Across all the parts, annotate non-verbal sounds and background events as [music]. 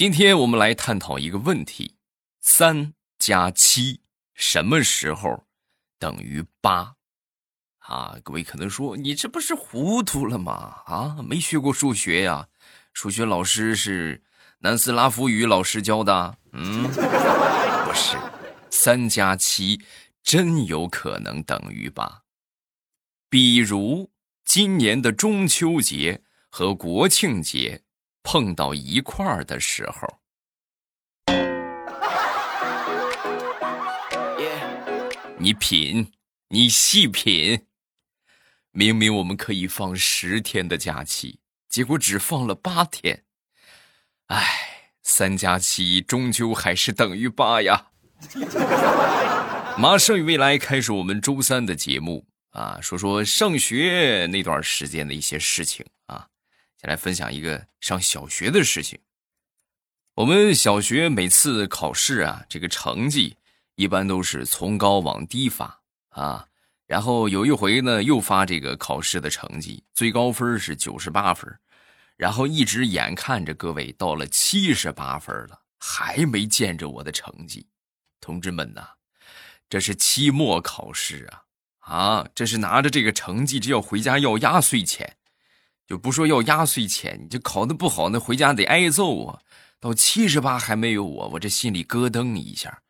今天我们来探讨一个问题：三加七什么时候等于八？啊，各位可能说你这不是糊涂了吗？啊，没学过数学呀？数学老师是南斯拉夫语老师教的？嗯，[laughs] 不是，三加七真有可能等于八。比如今年的中秋节和国庆节。碰到一块儿的时候，你品，你细品。明明我们可以放十天的假期，结果只放了八天。唉，三加七终究还是等于八呀。[laughs] 马上与未来开始我们周三的节目啊，说说上学那段时间的一些事情。先来分享一个上小学的事情。我们小学每次考试啊，这个成绩一般都是从高往低发啊。然后有一回呢，又发这个考试的成绩，最高分是九十八分，然后一直眼看着各位到了七十八分了，还没见着我的成绩。同志们呐，这是期末考试啊啊，这是拿着这个成绩，这要回家要压岁钱。就不说要压岁钱，你这考的不好，那回家得挨揍啊！到七十八还没有我，我这心里咯噔一下，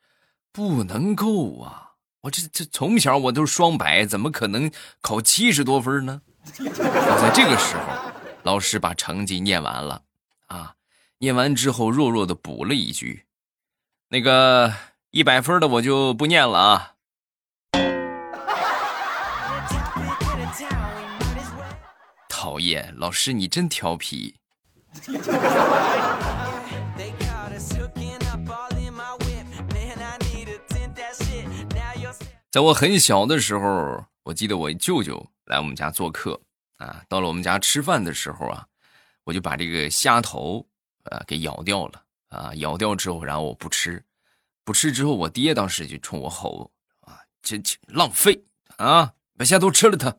不能够啊！我这这从小我都双百，怎么可能考七十多分呢？就在这个时候，老师把成绩念完了啊，念完之后弱弱的补了一句：“那个一百分的我就不念了啊。”讨厌，老师你真调皮。在我很小的时候，我记得我舅舅来我们家做客啊，到了我们家吃饭的时候啊，我就把这个虾头啊给咬掉了啊，咬掉之后，然后我不吃，不吃之后，我爹当时就冲我吼啊，这这浪费啊，把虾头吃了它。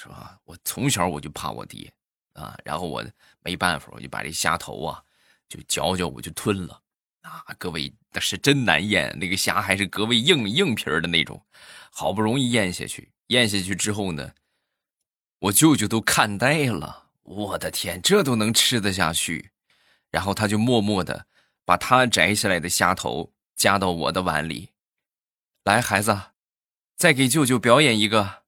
是吧？我从小我就怕我爹，啊，然后我没办法，我就把这虾头啊，就嚼嚼，我就吞了，啊，各位那是真难咽，那个虾还是格外硬硬皮的那种，好不容易咽下去，咽下去之后呢，我舅舅都看呆了，我的天，这都能吃得下去？然后他就默默的把他摘下来的虾头夹到我的碗里，来，孩子，再给舅舅表演一个。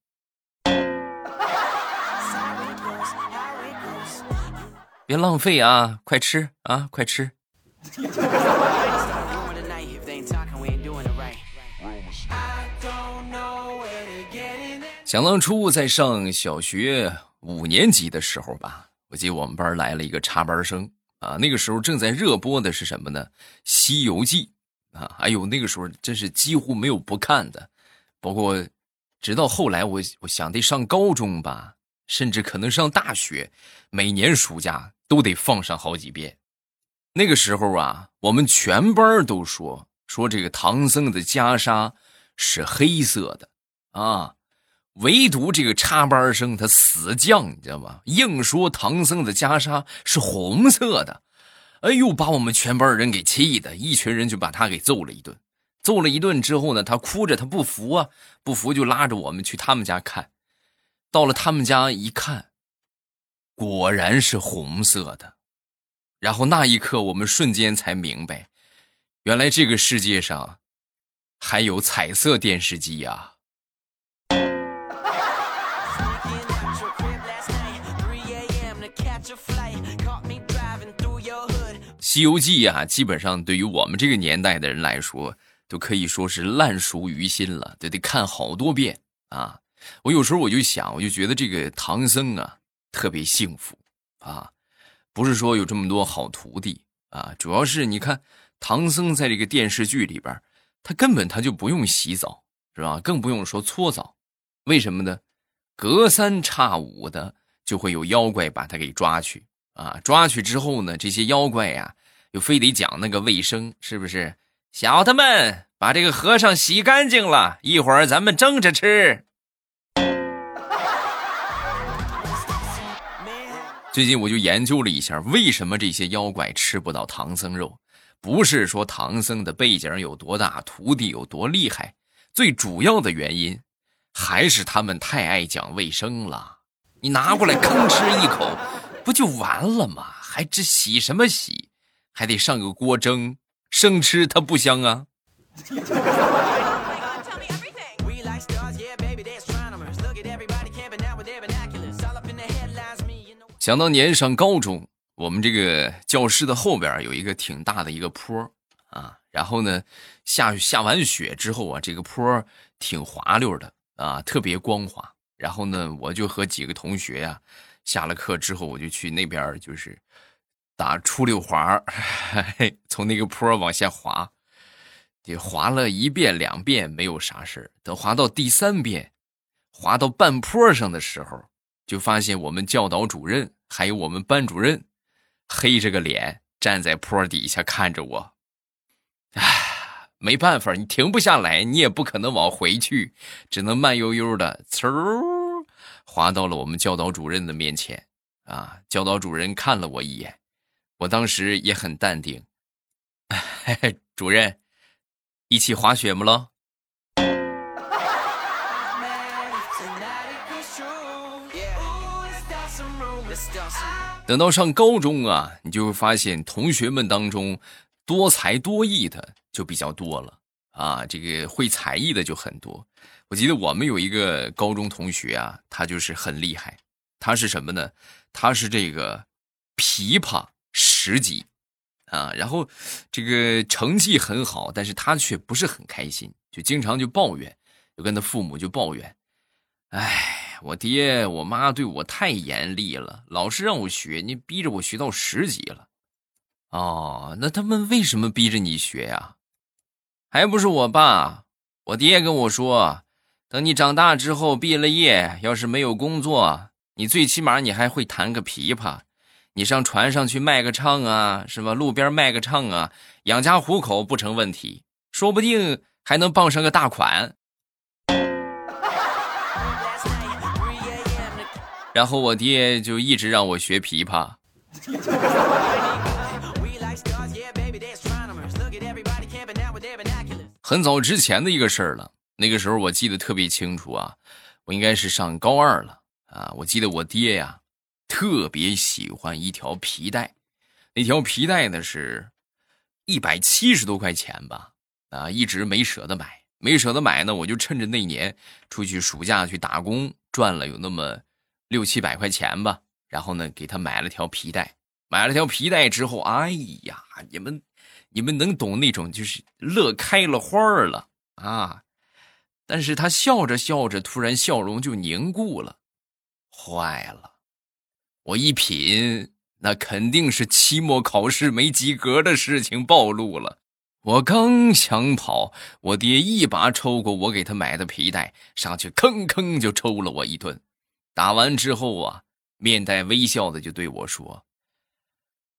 别浪费啊！快吃啊！快吃！想当初在上小学五年级的时候吧，我记得我们班来了一个插班生啊。那个时候正在热播的是什么呢？《西游记》啊！哎呦，那个时候真是几乎没有不看的。包括直到后来，我我想得上高中吧，甚至可能上大学，每年暑假。都得放上好几遍。那个时候啊，我们全班都说说这个唐僧的袈裟是黑色的啊，唯独这个插班生他死犟，你知道吗？硬说唐僧的袈裟是红色的。哎呦，把我们全班人给气的，一群人就把他给揍了一顿。揍了一顿之后呢，他哭着他不服啊，不服就拉着我们去他们家看。到了他们家一看。果然是红色的，然后那一刻，我们瞬间才明白，原来这个世界上还有彩色电视机呀！《西游记》呀，基本上对于我们这个年代的人来说，都可以说是烂熟于心了，都得看好多遍啊！我有时候我就想，我就觉得这个唐僧啊。特别幸福，啊，不是说有这么多好徒弟啊，主要是你看唐僧在这个电视剧里边，他根本他就不用洗澡，是吧？更不用说搓澡，为什么呢？隔三差五的就会有妖怪把他给抓去啊，抓去之后呢，这些妖怪呀，又非得讲那个卫生，是不是？小的们，把这个和尚洗干净了，一会儿咱们蒸着吃。最近我就研究了一下，为什么这些妖怪吃不到唐僧肉？不是说唐僧的背景有多大，徒弟有多厉害，最主要的原因还是他们太爱讲卫生了。你拿过来吭哧一口，不就完了吗？还这洗什么洗？还得上个锅蒸，生吃它不香啊。想当年上高中，我们这个教室的后边有一个挺大的一个坡啊，然后呢，下下完雪之后啊，这个坡挺滑溜的啊，特别光滑。然后呢，我就和几个同学呀，下了课之后，我就去那边就是打出溜滑，[laughs] 从那个坡往下滑，得滑了一遍两遍没有啥事等滑到第三遍，滑到半坡上的时候。就发现我们教导主任还有我们班主任，黑着个脸站在坡底下看着我。唉，没办法，你停不下来，你也不可能往回去，只能慢悠悠的呲滑到了我们教导主任的面前。啊，教导主任看了我一眼，我当时也很淡定。[laughs] 主任，一起滑雪么喽？等到上高中啊，你就会发现同学们当中多才多艺的就比较多了啊，这个会才艺的就很多。我记得我们有一个高中同学啊，他就是很厉害，他是什么呢？他是这个琵琶十级啊，然后这个成绩很好，但是他却不是很开心，就经常就抱怨，就跟他父母就抱怨，哎。我爹我妈对我太严厉了，老是让我学，你逼着我学到十级了。哦，那他们为什么逼着你学呀？还不是我爸，我爹跟我说，等你长大之后毕了业，要是没有工作，你最起码你还会弹个琵琶，你上船上去卖个唱啊，是吧？路边卖个唱啊，养家糊口不成问题，说不定还能傍上个大款。然后我爹就一直让我学琵琶。[laughs] 很早之前的一个事儿了，那个时候我记得特别清楚啊，我应该是上高二了啊。我记得我爹呀，特别喜欢一条皮带，那条皮带呢是，一百七十多块钱吧，啊，一直没舍得买，没舍得买呢，我就趁着那年出去暑假去打工，赚了有那么。六七百块钱吧，然后呢，给他买了条皮带。买了条皮带之后，哎呀，你们，你们能懂那种就是乐开了花了啊！但是他笑着笑着，突然笑容就凝固了，坏了！我一品，那肯定是期末考试没及格的事情暴露了。我刚想跑，我爹一把抽过我给他买的皮带，上去吭吭就抽了我一顿。打完之后啊，面带微笑的就对我说：“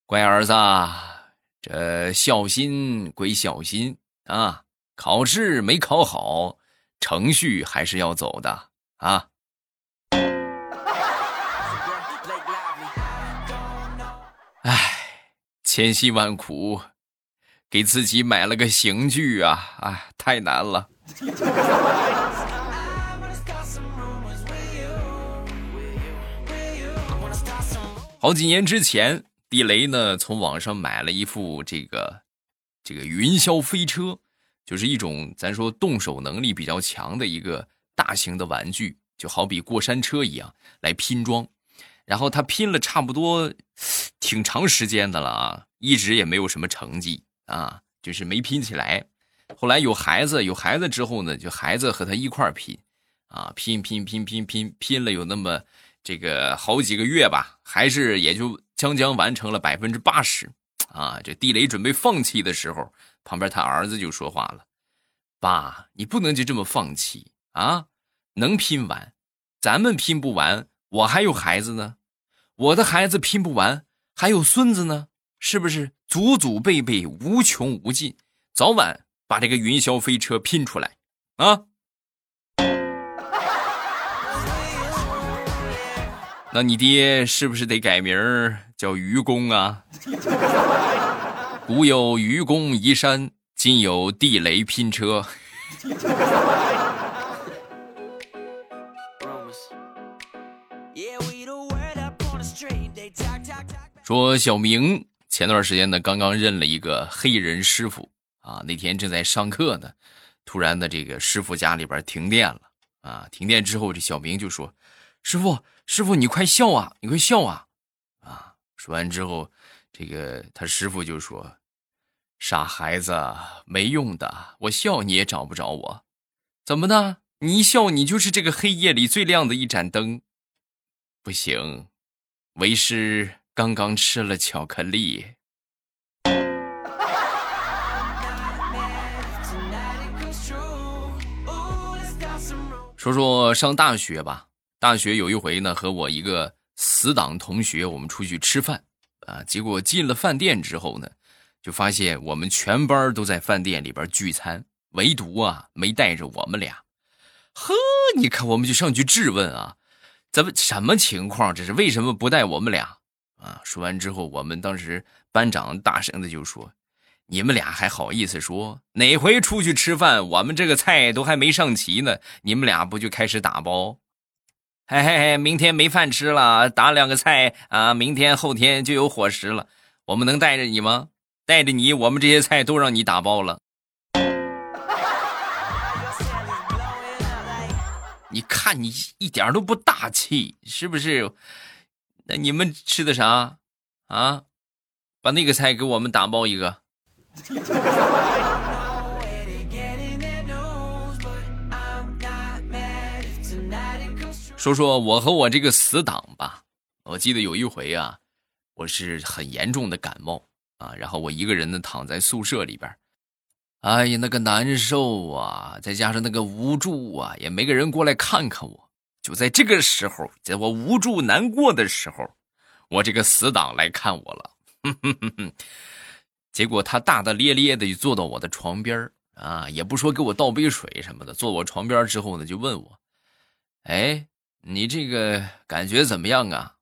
乖儿子，这孝心归孝心啊，考试没考好，程序还是要走的啊。”哎，千辛万苦，给自己买了个刑具啊！哎，太难了。好几年之前，地雷呢从网上买了一副这个这个云霄飞车，就是一种咱说动手能力比较强的一个大型的玩具，就好比过山车一样来拼装。然后他拼了差不多挺长时间的了啊，一直也没有什么成绩啊，就是没拼起来。后来有孩子，有孩子之后呢，就孩子和他一块拼啊，拼拼拼拼拼拼了有那么。这个好几个月吧，还是也就将将完成了百分之八十，啊！这地雷准备放弃的时候，旁边他儿子就说话了：“爸，你不能就这么放弃啊！能拼完，咱们拼不完，我还有孩子呢，我的孩子拼不完，还有孙子呢，是不是？祖祖辈辈无穷无尽，早晚把这个云霄飞车拼出来啊！”那你爹是不是得改名叫愚公啊？古有愚公移山，今有地雷拼车。说小明前段时间呢，刚刚认了一个黑人师傅啊。那天正在上课呢，突然的这个师傅家里边停电了啊。停电之后，这小明就说：“师傅，师傅，你快笑啊，你快笑啊！”啊，说完之后，这个他师傅就说：“傻孩子，没用的，我笑你也找不着我。怎么的？你一笑，你就是这个黑夜里最亮的一盏灯。不行，为师。”刚刚吃了巧克力。说说上大学吧，大学有一回呢，和我一个死党同学，我们出去吃饭啊，结果进了饭店之后呢，就发现我们全班都在饭店里边聚餐，唯独啊没带着我们俩。呵，你看，我们就上去质问啊，怎么什么情况？这是为什么不带我们俩？啊！说完之后，我们当时班长大声的就说：“你们俩还好意思说？哪回出去吃饭，我们这个菜都还没上齐呢，你们俩不就开始打包？嘿嘿嘿，明天没饭吃了，打两个菜啊，明天后天就有伙食了。我们能带着你吗？带着你，我们这些菜都让你打包了。你看你一点都不大气，是不是？”那你们吃的啥啊？把那个菜给我们打包一个。说说我和我这个死党吧。我记得有一回啊，我是很严重的感冒啊，然后我一个人呢躺在宿舍里边，哎呀，那个难受啊，再加上那个无助啊，也没个人过来看看我。就在这个时候，在我无助难过的时候，我这个死党来看我了。哼哼哼哼结果他大大咧咧的就坐到我的床边啊，也不说给我倒杯水什么的，坐我床边之后呢，就问我：“哎，你这个感觉怎么样啊？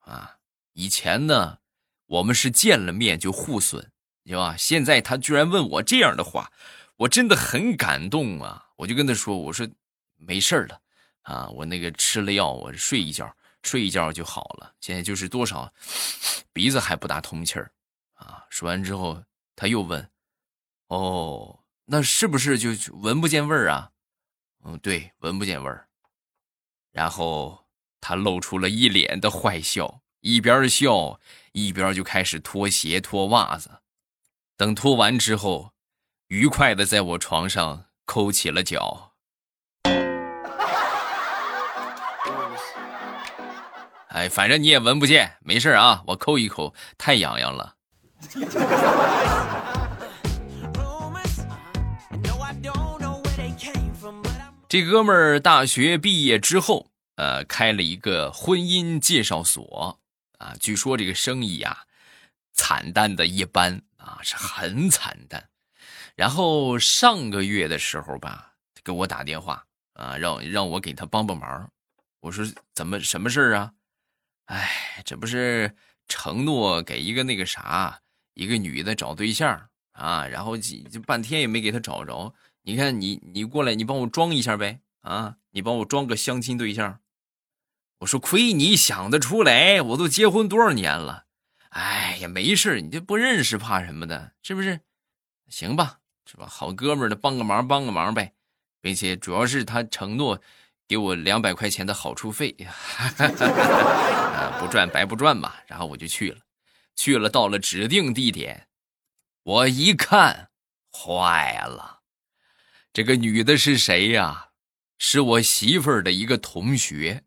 啊，以前呢，我们是见了面就互损，对吧？现在他居然问我这样的话，我真的很感动啊！我就跟他说：我说没事了。”啊，我那个吃了药，我睡一觉，睡一觉就好了。现在就是多少，鼻子还不大通气儿，啊。说完之后，他又问：“哦，那是不是就闻不见味儿啊？”嗯，对，闻不见味儿。然后他露出了一脸的坏笑，一边笑一边就开始脱鞋脱袜子。等脱完之后，愉快的在我床上抠起了脚。哎，反正你也闻不见，没事啊，我抠一抠，太痒痒了。这哥们儿大学毕业之后，呃，开了一个婚姻介绍所啊，据说这个生意呀，惨淡的一般啊，是很惨淡。然后上个月的时候吧，给我打电话啊，让让我给他帮帮忙。我说怎么什么事儿啊？哎，这不是承诺给一个那个啥，一个女的找对象啊，然后就半天也没给她找着。你看，你你过来，你帮我装一下呗，啊，你帮我装个相亲对象。我说亏你想得出来，我都结婚多少年了。哎呀，没事你这不认识怕什么的，是不是？行吧，是吧？好哥们的，帮个忙帮个忙呗，并且主要是他承诺。给我两百块钱的好处费，[laughs] 啊不赚白不赚嘛。然后我就去了，去了到了指定地点，我一看，坏了，这个女的是谁呀？是我媳妇儿的一个同学，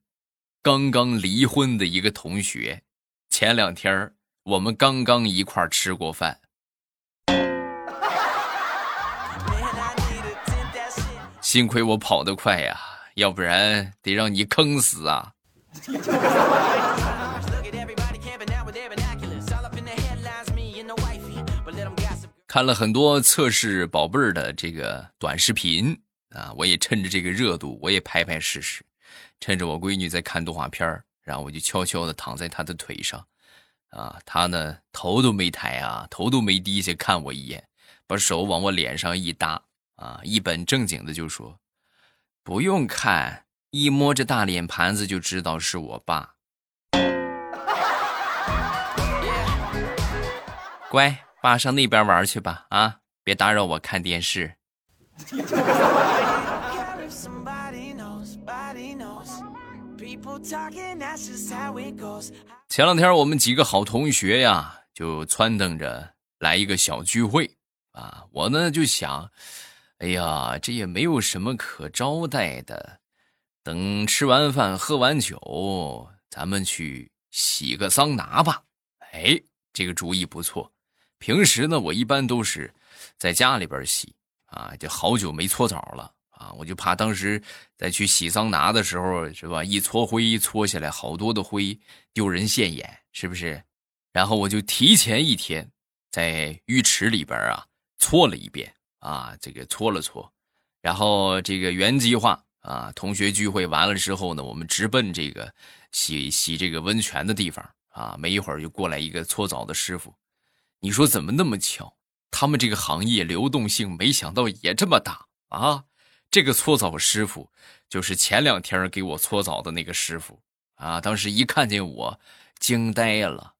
刚刚离婚的一个同学。前两天我们刚刚一块儿吃过饭，幸亏我跑得快呀。要不然得让你坑死啊！看了很多测试宝贝儿的这个短视频啊，我也趁着这个热度，我也拍拍试试。趁着我闺女在看动画片然后我就悄悄的躺在她的腿上，啊，他呢头都没抬啊，头都没低下看我一眼，把手往我脸上一搭，啊，一本正经的就说：“不用看，一摸这大脸盘子就知道是我爸。”乖，爸上那边玩去吧，啊，别打扰我看电视。[laughs] 前两天我们几个好同学呀，就撺掇着来一个小聚会啊。我呢就想，哎呀，这也没有什么可招待的，等吃完饭喝完酒，咱们去洗个桑拿吧。哎，这个主意不错。平时呢，我一般都是在家里边洗啊，就好久没搓澡了啊，我就怕当时再去洗桑拿的时候，是吧？一搓灰搓下来好多的灰，丢人现眼，是不是？然后我就提前一天在浴池里边啊搓了一遍啊，这个搓了搓，然后这个原计划啊，同学聚会完了之后呢，我们直奔这个洗洗这个温泉的地方啊，没一会儿就过来一个搓澡的师傅。你说怎么那么巧？他们这个行业流动性没想到也这么大啊！这个搓澡师傅就是前两天给我搓澡的那个师傅啊！当时一看见我，惊呆了。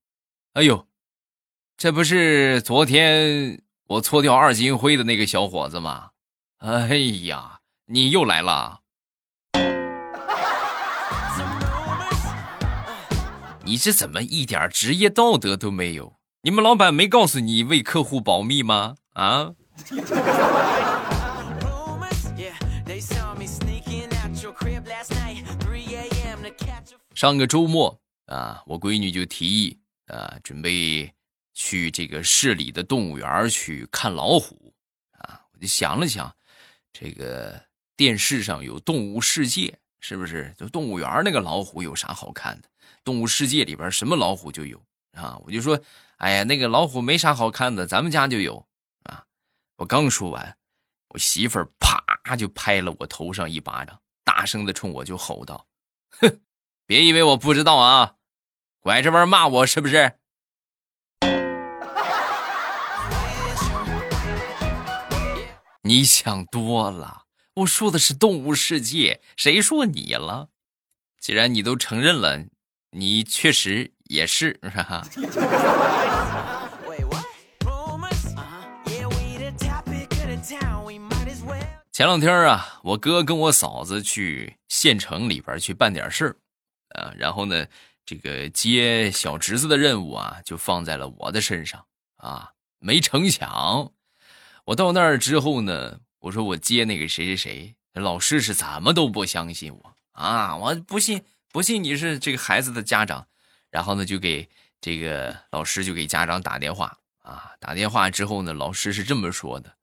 哎呦，这不是昨天我搓掉二斤灰的那个小伙子吗？哎呀，你又来了！[laughs] 你这怎么一点职业道德都没有？你们老板没告诉你为客户保密吗？啊！上个周末啊，我闺女就提议啊，准备去这个市里的动物园去看老虎啊。我就想了想，这个电视上有《动物世界》，是不是？就动物园那个老虎有啥好看的？《动物世界》里边什么老虎就有啊。我就说。哎呀，那个老虎没啥好看的，咱们家就有啊！我刚说完，我媳妇儿啪就拍了我头上一巴掌，大声的冲我就吼道：“哼，别以为我不知道啊，拐着弯骂我是不是？”你想多了，我说的是动物世界，谁说你了？既然你都承认了，你确实。也是，哈哈。[laughs] 前两天啊，我哥跟我嫂子去县城里边去办点事儿，啊，然后呢，这个接小侄子的任务啊，就放在了我的身上啊。没成想，我到那儿之后呢，我说我接那个谁谁谁，老师是怎么都不相信我啊，我不信，不信你是这个孩子的家长。然后呢，就给这个老师就给家长打电话啊。打电话之后呢，老师是这么说的：“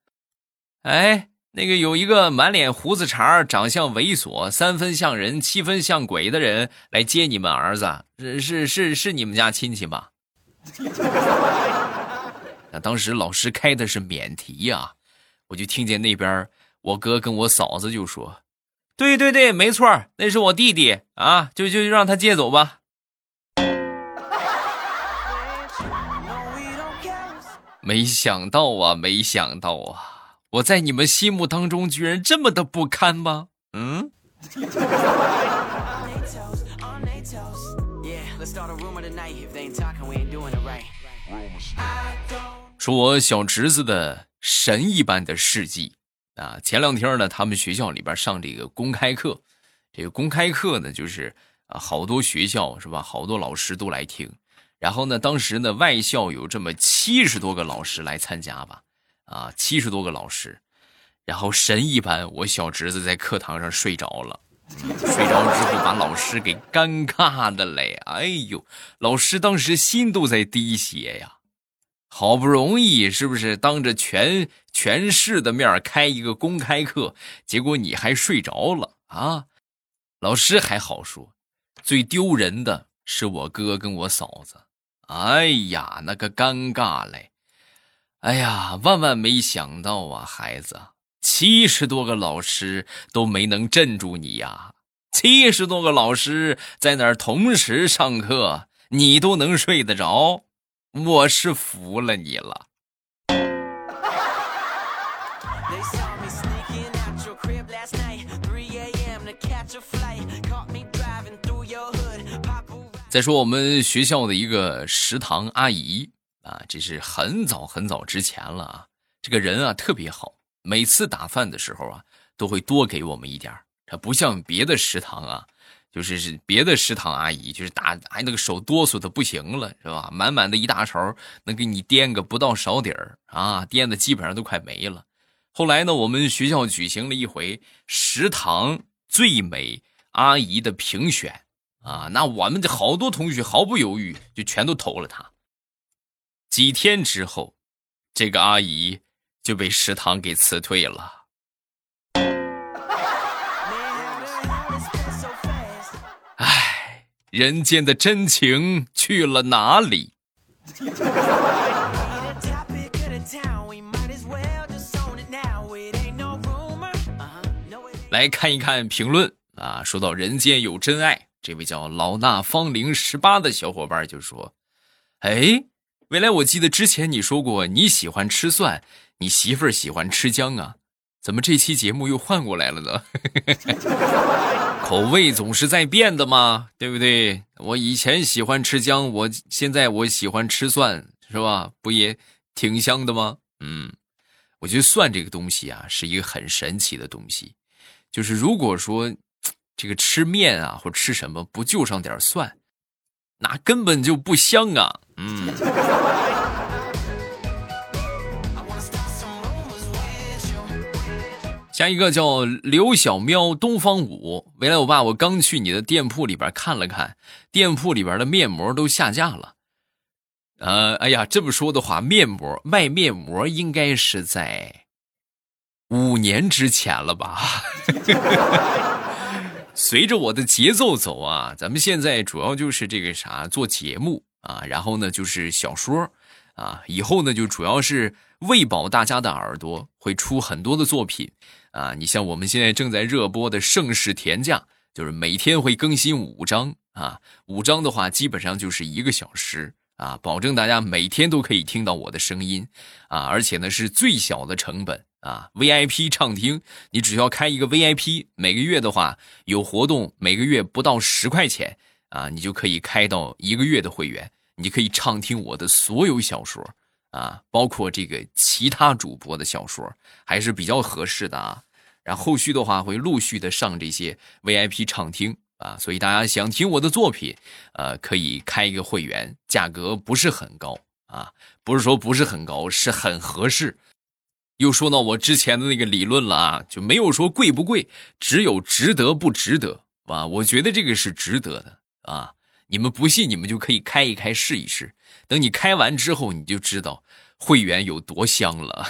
哎，那个有一个满脸胡子茬、长相猥琐、三分像人、七分像鬼的人来接你们儿子，是是是是你们家亲戚吧？” [laughs] 那当时老师开的是免提呀，我就听见那边我哥跟我嫂子就说：“对对对，没错，那是我弟弟啊，就就让他接走吧。”没想到啊，没想到啊，我在你们心目当中居然这么的不堪吗？嗯。说我小侄子的神一般的事迹啊！前两天呢，他们学校里边上这个公开课，这个公开课呢，就是啊，好多学校是吧，好多老师都来听。然后呢，当时呢，外校有这么七十多个老师来参加吧，啊，七十多个老师，然后神一般，我小侄子在课堂上睡着了，睡着之后把老师给尴尬的嘞，哎呦，老师当时心都在滴血呀，好不容易是不是当着全全市的面开一个公开课，结果你还睡着了啊？老师还好说，最丢人的是我哥跟我嫂子。哎呀，那个尴尬嘞！哎呀，万万没想到啊，孩子，七十多个老师都没能镇住你呀！七十多个老师在那儿同时上课，你都能睡得着，我是服了你了。再说我们学校的一个食堂阿姨啊，这是很早很早之前了啊。这个人啊特别好，每次打饭的时候啊，都会多给我们一点他不像别的食堂啊，就是是别的食堂阿姨，就是打哎那个手哆嗦的不行了，是吧？满满的一大勺，能给你颠个不到勺底儿啊，颠的基本上都快没了。后来呢，我们学校举行了一回食堂最美阿姨的评选。啊，那我们的好多同学毫不犹豫就全都投了他。几天之后，这个阿姨就被食堂给辞退了。唉，人间的真情去了哪里？来看一看评论啊，说到人间有真爱。这位叫老衲芳龄十八的小伙伴就说：“哎，未来我记得之前你说过你喜欢吃蒜，你媳妇儿喜欢吃姜啊？怎么这期节目又换过来了呢？[laughs] 口味总是在变的嘛，对不对？我以前喜欢吃姜，我现在我喜欢吃蒜，是吧？不也挺香的吗？嗯，我觉得蒜这个东西啊，是一个很神奇的东西，就是如果说。”这个吃面啊，或吃什么不就上点蒜，那根本就不香啊！嗯。[laughs] 下一个叫刘小喵东方舞，未来我爸，我刚去你的店铺里边看了看，店铺里边的面膜都下架了。呃，哎呀，这么说的话，面膜卖面膜应该是在五年之前了吧？[laughs] 随着我的节奏走啊，咱们现在主要就是这个啥做节目啊，然后呢就是小说啊，以后呢就主要是喂饱大家的耳朵，会出很多的作品啊。你像我们现在正在热播的《盛世田价》，就是每天会更新五章啊，五章的话基本上就是一个小时啊，保证大家每天都可以听到我的声音啊，而且呢是最小的成本。啊，VIP 畅听，你只要开一个 VIP，每个月的话有活动，每个月不到十块钱啊，你就可以开到一个月的会员，你可以畅听我的所有小说啊，包括这个其他主播的小说，还是比较合适的啊。然后后续的话会陆续的上这些 VIP 畅听啊，所以大家想听我的作品，呃，可以开一个会员，价格不是很高啊，不是说不是很高，是很合适。又说到我之前的那个理论了啊，就没有说贵不贵，只有值得不值得啊。我觉得这个是值得的啊。你们不信，你们就可以开一开试一试。等你开完之后，你就知道会员有多香了。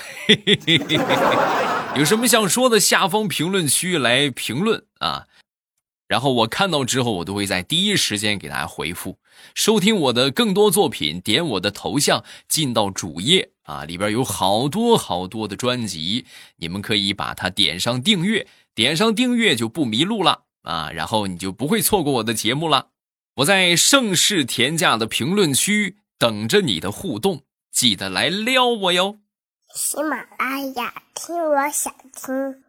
[laughs] 有什么想说的，下方评论区来评论啊。然后我看到之后，我都会在第一时间给大家回复。收听我的更多作品，点我的头像进到主页啊，里边有好多好多的专辑，你们可以把它点上订阅，点上订阅就不迷路了啊，然后你就不会错过我的节目了。我在盛世田价的评论区等着你的互动，记得来撩我哟。喜马拉雅，听我想听。